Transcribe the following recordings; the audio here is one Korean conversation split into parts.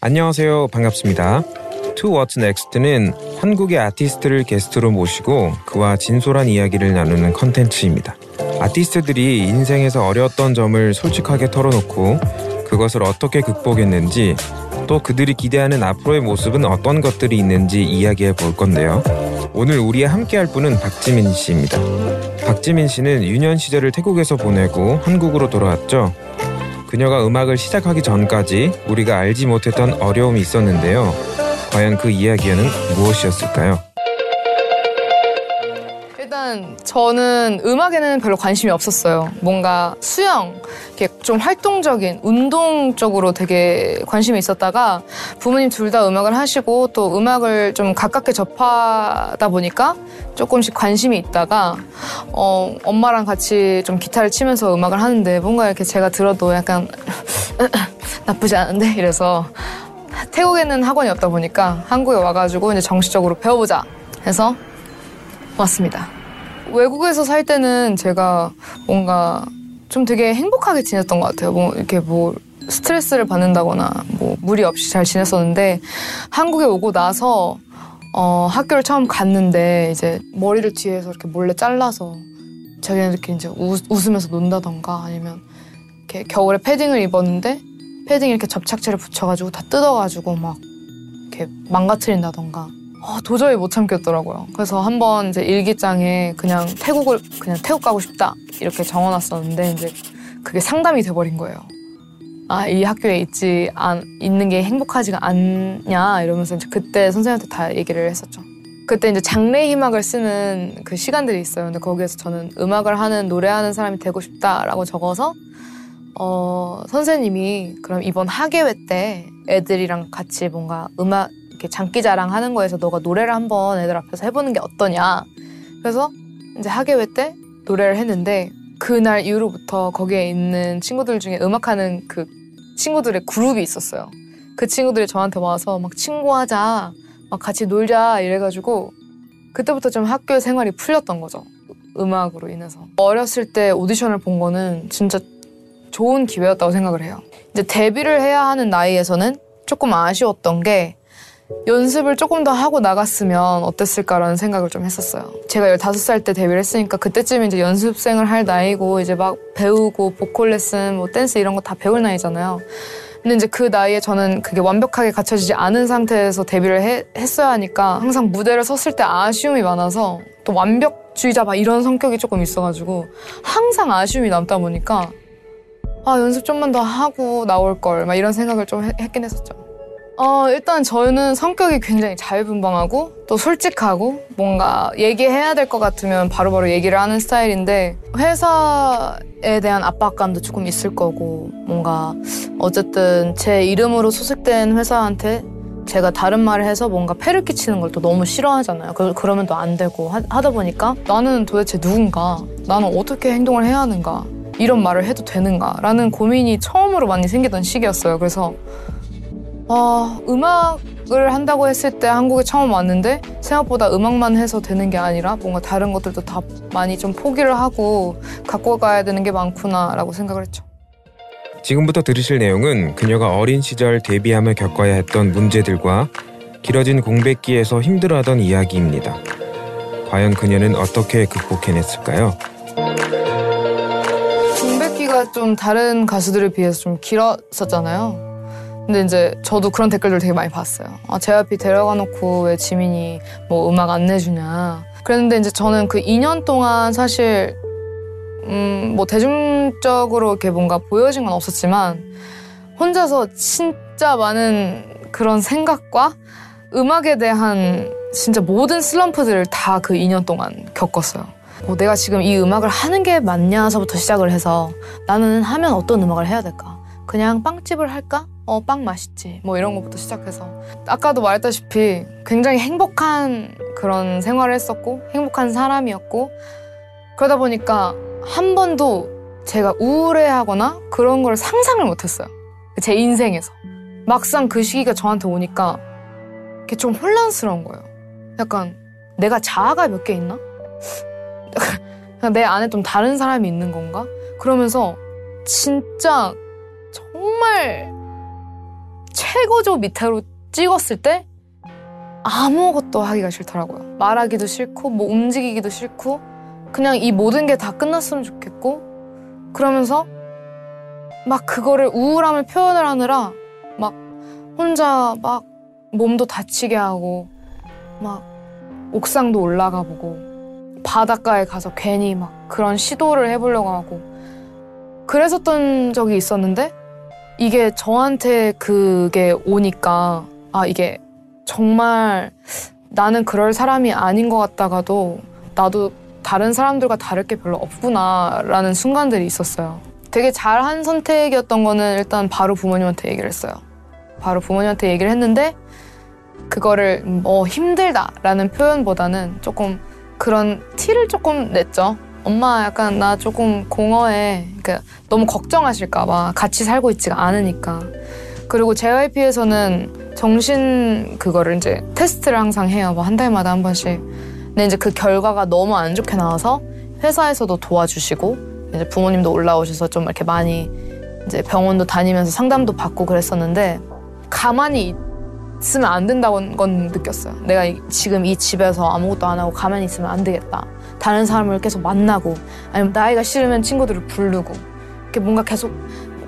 안녕하세요. 반갑습니다. To What's Next는 한국의 아티스트를 게스트로 모시고 그와 진솔한 이야기를 나누는 컨텐츠입니다. 아티스트들이 인생에서 어려웠던 점을 솔직하게 털어놓고 그것을 어떻게 극복했는지 또 그들이 기대하는 앞으로의 모습은 어떤 것들이 있는지 이야기해 볼 건데요. 오늘 우리와 함께 할 분은 박지민 씨입니다. 박지민 씨는 유년 시절을 태국에서 보내고 한국으로 돌아왔죠. 그녀가 음악을 시작하기 전까지 우리가 알지 못했던 어려움이 있었는데요. 과연 그 이야기에는 무엇이었을까요? 저는 음악에는 별로 관심이 없었어요. 뭔가 수영, 이렇게 좀 활동적인 운동 쪽으로 되게 관심이 있었다가 부모님 둘 다 음악을 하시고 또 음악을 좀 가깝게 접하다 보니까 조금씩 관심이 있다가 어, 엄마랑 같이 좀 기타를 치면서 음악을 하는데 뭔가 이렇게 제가 들어도 약간 나쁘지 않은데 이래서 태국에는 학원이 없다 보니까 한국에 와가지고 이제 정식적으로 배워보자 해서 왔습니다. 외국에서 살 때는 제가 뭔가 좀 되게 행복하게 지냈던 것 같아요. 뭐 이렇게 뭐 스트레스를 받는다거나 뭐 무리 없이 잘 지냈었는데 한국에 오고 나서 어, 학교를 처음 갔는데 이제 머리를 뒤에서 이렇게 몰래 잘라서 자기네들끼리 이제 웃, 웃으면서 논다던가 아니면 이렇게 겨울에 패딩을 입었는데 패딩 이렇게 접착제를 붙여가지고 다 뜯어가지고 막 이렇게 망가뜨린다던가 어, 도저히 못 참겠더라고요. 그래서 한번 이제 일기장에 그냥 태국을 그냥 태국 가고 싶다 이렇게 적어놨었는데 이제 그게 상담이 돼버린 거예요. 아, 이 학교에 있지 안, 있는 게 행복하지가 않냐 이러면서 이제 그때 선생님한테 다 얘기를 했었죠. 그때 이제 장래 희망을 쓰는 그 시간들이 있어요. 근데 거기에서 저는 음악을 하는 노래하는 사람이 되고 싶다라고 적어서 어, 선생님이 그럼 이번 학예회 때 애들이랑 같이 뭔가 음악 이렇게 장기 자랑 하는 거에서 너가 노래를 한번 애들 앞에서 해보는 게 어떠냐. 그래서 이제 학예회 때 노래를 했는데 그날 이후로부터 거기에 있는 친구들 중에 음악하는 그 친구들의 그룹이 있었어요. 그 친구들이 저한테 와서 막 친구하자, 막 같이 놀자 이래가지고 그때부터 좀 학교 생활이 풀렸던 거죠. 음악으로 인해서. 어렸을 때 오디션을 본 거는 진짜 좋은 기회였다고 생각을 해요. 이제 데뷔를 해야 하는 나이에서는 조금 아쉬웠던 게 연습을 조금 더 하고 나갔으면 어땠을까라는 생각을 좀 했었어요. 제가 15살 때 데뷔를 했으니까 그때쯤 이제 연습생을 할 나이고 이제 막 배우고 보컬 레슨, 뭐 댄스 이런 거 다 배울 나이잖아요. 근데 이제 그 나이에 저는 그게 완벽하게 갖춰지지 않은 상태에서 데뷔를 해, 했어야 하니까 항상 무대를 섰을 때 아쉬움이 많아서 또 완벽주의자 막 이런 성격이 조금 있어가지고 항상 아쉬움이 남다 보니까 아 연습 좀만 더 하고 나올 걸 막 이런 생각을 좀 했긴 했었죠. 어, 일단 저는 성격이 굉장히 자유분방하고 또 솔직하고 뭔가 얘기해야 될 것 같으면 바로바로 바로 얘기를 하는 스타일인데 회사에 대한 압박감도 조금 있을 거고 뭔가 어쨌든 제 이름으로 소속된 회사한테 제가 다른 말을 해서 뭔가 패를 끼치는 걸 또 너무 싫어하잖아요. 그, 그러면 또 안 되고 하, 하다 보니까 나는 도대체 누군가? 나는 어떻게 행동을 해야 하는가? 이런 말을 해도 되는가? 라는 고민이 처음으로 많이 생기던 시기였어요. 그래서 어, 음악을 한다고 했을 때 한국에 처음 왔는데 생각보다 음악만 해서 되는 게 아니라 뭔가 다른 것들도 다 많이 좀 포기를 하고 갖고 가야 되는 게 많구나라고 생각을 했죠. 지금부터 들으실 내용은 그녀가 어린 시절 데뷔하며 겪어야 했던 문제들과 길어진 공백기에서 힘들어하던 이야기입니다. 과연 그녀는 어떻게 극복해냈을까요? 공백기가 좀 다른 가수들에 비해서 좀 길었었잖아요. 근데 이제 저도 그런 댓글들 되게 많이 봤어요. 아, JYP 데려가 놓고 왜 지민이 뭐 음악 안 내주냐. 그랬는데 이제 저는 그 2년 동안 사실 음, 뭐 대중적으로 이렇게 뭔가 보여진 건 없었지만 혼자서 진짜 많은 그런 생각과 음악에 대한 진짜 모든 슬럼프들을 다 그 2년 동안 겪었어요. 뭐 내가 지금 이 음악을 하는 게 맞냐서부터 시작을 해서 나는 하면 어떤 음악을 해야 될까? 그냥 빵집을 할까? 어, 빵 맛있지. 뭐 이런 것부터 시작해서. 아까도 말했다시피 굉장히 행복한 그런 생활을 했었고, 행복한 사람이었고, 그러다 보니까 한 번도 제가 우울해하거나 그런 걸 상상을 못했어요. 제 인생에서. 막상 그 시기가 저한테 오니까 그게 좀 혼란스러운 거예요. 약간 내가 자아가 몇 개 있나? 내 안에 좀 다른 사람이 있는 건가? 그러면서 진짜 정말 최고조 밑으로 찍었을 때 아무것도 하기가 싫더라고요. 말하기도 싫고 뭐 움직이기도 싫고 그냥 이 모든 게 다 끝났으면 좋겠고 그러면서 막 그거를 우울함을 표현을 하느라 막 혼자 막 몸도 다치게 하고 막 옥상도 올라가 보고 바닷가에 가서 괜히 막 그런 시도를 해보려고 하고 그랬었던 적이 있었는데 이게 저한테 그게 오니까 아 이게 정말 나는 그럴 사람이 아닌 것 같다가도 나도 다른 사람들과 다를 게 별로 없구나라는 순간들이 있었어요. 되게 잘한 선택이었던 거는 일단 바로 부모님한테 얘기를 했어요. 바로 부모님한테 얘기를 했는데 그거를 뭐 힘들다라는 표현보다는 조금 그런 티를 조금 냈죠. 엄마 약간 나 조금 공허해. 그러니까 너무 걱정하실까 봐 같이 살고 있지가 않으니까. 그리고 JYP에서는 정신 그거를 이제 테스트를 항상 해요. 뭐 한 달마다 한 번씩. 근데 이제 그 결과가 너무 안 좋게 나와서 회사에서도 도와주시고 이제 부모님도 올라오셔서 좀 이렇게 많이 이제 병원도 다니면서 상담도 받고 그랬었는데 가만히 있으면 안 된다는 건 느꼈어요. 내가 지금 이 집에서 아무것도 안 하고 가만히 있으면 안 되겠다. 다른 사람을 계속 만나고 아니면 나가기 싫으면 친구들을 부르고 이렇게 뭔가 계속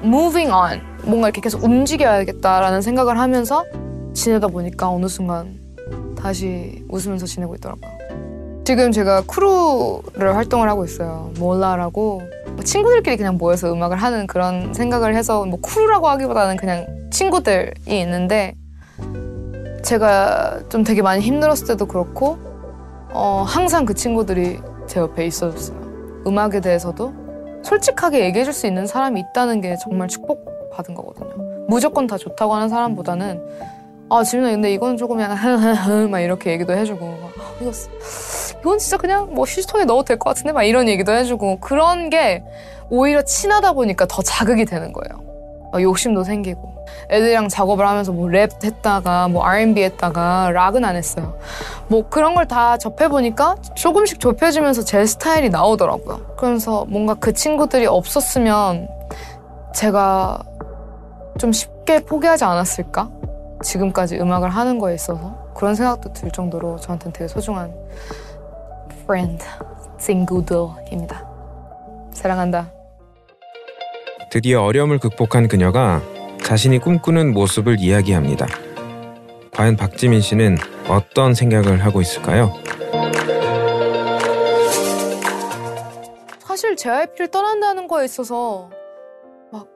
moving on 뭔가 이렇게 계속 움직여야겠다라는 생각을 하면서 지내다 보니까 어느 순간 다시 웃으면서 지내고 있더라고요. 지금 제가 크루를 활동을 하고 있어요. 몰라라고 뭐 친구들끼리 그냥 모여서 음악을 하는 그런 생각을 해서 뭐 크루라고 하기보다는 그냥 친구들이 있는데 제가 좀 되게 많이 힘들었을 때도 그렇고 어, 항상 그 친구들이 제 옆에 있어줬어요. 음악에 대해서도 솔직하게 얘기해줄 수 있는 사람이 있다는 게 정말 축복받은 거거든요. 무조건 다 좋다고 하는 사람보다는 아 지민아 근데 이건 조금 약간 막 이렇게 얘기도 해주고 막, 아, 이거 이건 진짜 그냥 뭐 휴지통에 넣어도 될 것 같은데 막 이런 얘기도 해주고 그런 게 오히려 친하다 보니까 더 자극이 되는 거예요. 욕심도 생기고 애들이랑 작업을 하면서 뭐 랩 했다가 뭐 R&B 했다가 락은 안 했어요. 뭐 그런 걸 다 접해 보니까 조금씩 좁혀지면서 제 스타일이 나오더라고요. 그러면서 뭔가 그 친구들이 없었으면 제가 좀 쉽게 포기하지 않았을까? 지금까지 음악을 하는 거에 있어서 그런 생각도 들 정도로 저한테는 되게 소중한 friend, 친구들입니다. 사랑한다. 드디어 어려움을 극복한 그녀가 자신이 꿈꾸는 모습을 이야기합니다. 과연 박지민 씨는 어떤 생각을 하고 있을까요? 사실 JYP를 떠난다는 거에 있어서 막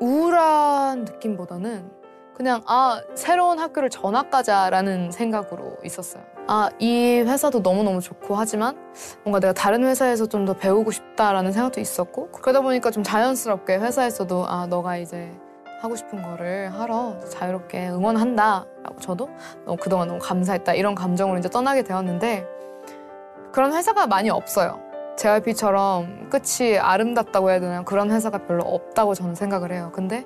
우울한 느낌보다는 그냥 아 새로운 학교를 전학 가자라는 생각으로 있었어요. 아 이 회사도 너무너무 좋고 하지만 뭔가 내가 다른 회사에서 좀 더 배우고 싶다라는 생각도 있었고 그러다 보니까 좀 자연스럽게 회사에서도 아 너가 이제 하고 싶은 거를 하러 자유롭게 응원한다 라고 저도 그동안 너무 감사했다 이런 감정으로 이제 떠나게 되었는데 그런 회사가 많이 없어요. JYP처럼 끝이 아름답다고 해야 되나 그런 회사가 별로 없다고 저는 생각을 해요. 근데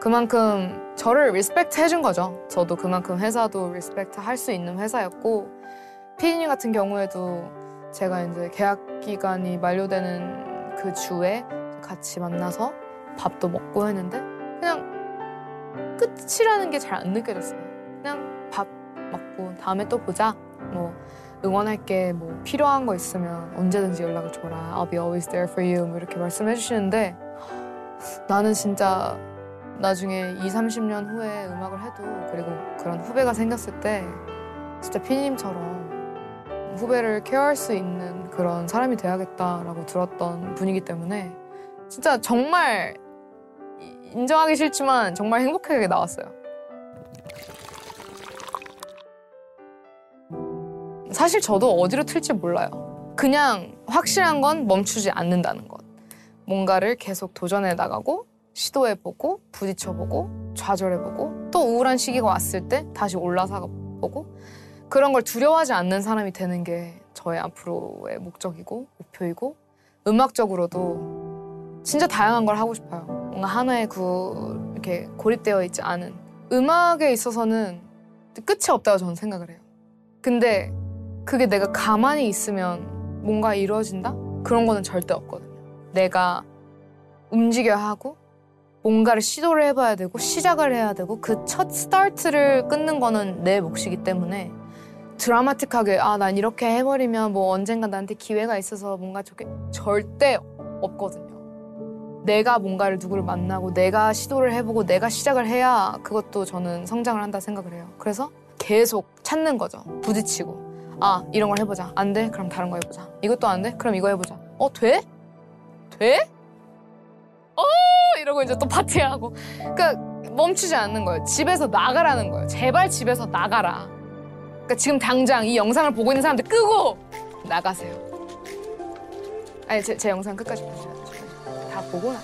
그만큼 저를 respect 해준 거죠. 저도 그만큼 회사도 respect 할 수 있는 회사였고 피디님 같은 경우에도 제가 이제 계약 기간이 만료되는 그 주에 같이 만나서 밥도 먹고 했는데 끝이라는 게 잘 안 느껴졌어요. 그냥 밥 먹고 다음에 또 보자. 뭐 응원할 게 뭐 필요한 거 있으면 언제든지 연락을 줘라. I'll be always there for you. 뭐 이렇게 말씀해 주시는데 나는 진짜 나중에 2, 30년 후에 음악을 해도 그리고 그런 후배가 생겼을 때 진짜 피디님처럼 후배를 케어할 수 있는 그런 사람이 돼야겠다라고 들었던 분이기 때문에 진짜 정말 인정하기 싫지만 정말 행복하게 나왔어요. 사실 저도 어디로 튈지 몰라요. 그냥 확실한 건 멈추지 않는다는 것. 뭔가를 계속 도전해 나가고 시도해보고 부딪혀보고 좌절해보고 또 우울한 시기가 왔을 때 다시 올라서보고 그런 걸 두려워하지 않는 사람이 되는 게 저의 앞으로의 목적이고 목표이고 음악적으로도 진짜 다양한 걸 하고 싶어요. 뭔가 하나에 구 이렇게 고립되어 있지 않은 음악에 있어서는 끝이 없다고 저는 생각을 해요. 근데 그게 내가 가만히 있으면 뭔가 이루어진다? 그런 거는 절대 없거든요. 내가 움직여야 하고 뭔가를 시도를 해봐야 되고 시작을 해야 되고 그 첫 스타트를 끊는 거는 내 몫이기 때문에 드라마틱하게 아 난 이렇게 해버리면 뭐 언젠가 나한테 기회가 있어서 뭔가 좋게 절대 없거든요. 내가 뭔가를 누구를 만나고 내가 시도를 해보고 내가 시작을 해야 그것도 저는 성장을 한다 생각을 해요. 그래서 계속 찾는 거죠. 부딪히고 아 이런 걸 해보자. 안 돼? 그럼 다른 거 해보자. 이것도 안 돼? 그럼 이거 해보자. 어 돼? 돼? 어 이러고 이제 또 파티하고 그러니까 멈추지 않는 거예요. 집에서 나가라는 거예요. 제발 집에서 나가라. 그러니까 지금 당장 이 영상을 보고 있는 사람들 끄고 나가세요. 아니 제, 제 영상 끝까지 돼요. 나.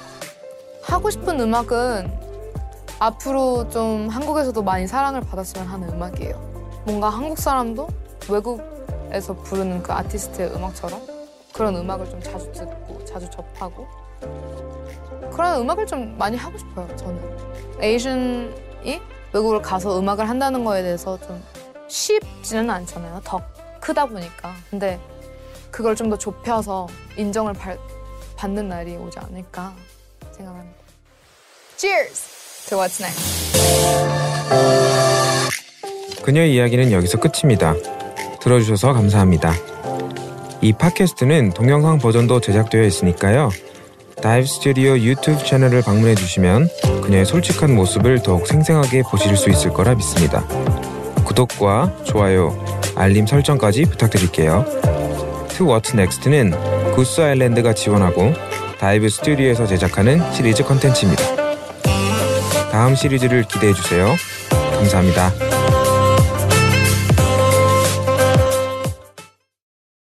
하고 싶은 음악은 앞으로 좀 한국에서도 많이 사랑을 받았으면 하는 음악이에요. 뭔가 한국 사람도 외국에서 부르는 그 아티스트의 음악처럼 그런 음악을 좀 자주 듣고 자주 접하고 그런 음악을 좀 많이 하고 싶어요. 저는 에이션이 외국을 가서 음악을 한다는 거에 대해서 좀 쉽지는 않잖아요. 더 크다 보니까. 근데 그걸 좀 더 좁혀서 인정을 받, 받는 날이 오지 않을까 생각합니다. Cheers to what's next. 그녀의 이야기는 여기서 끝입니다. 들어주셔서 감사합니다. 이 팟캐스트는 동영상 버전도 제작되어 있으니까요. 다이브 스튜디오 유튜브 채널을 방문해 주시면 그녀의 솔직한 모습을 더욱 생생하게 보실 수 있을 거라 믿습니다. 구독과 좋아요, 알림 설정까지 부탁드릴게요. To What's Next는 구스 아일랜드가 지원하고 다이브 스튜디오에서 제작하는 시리즈 컨텐츠입니다. 다음 시리즈를 기대해 주세요. 감사합니다.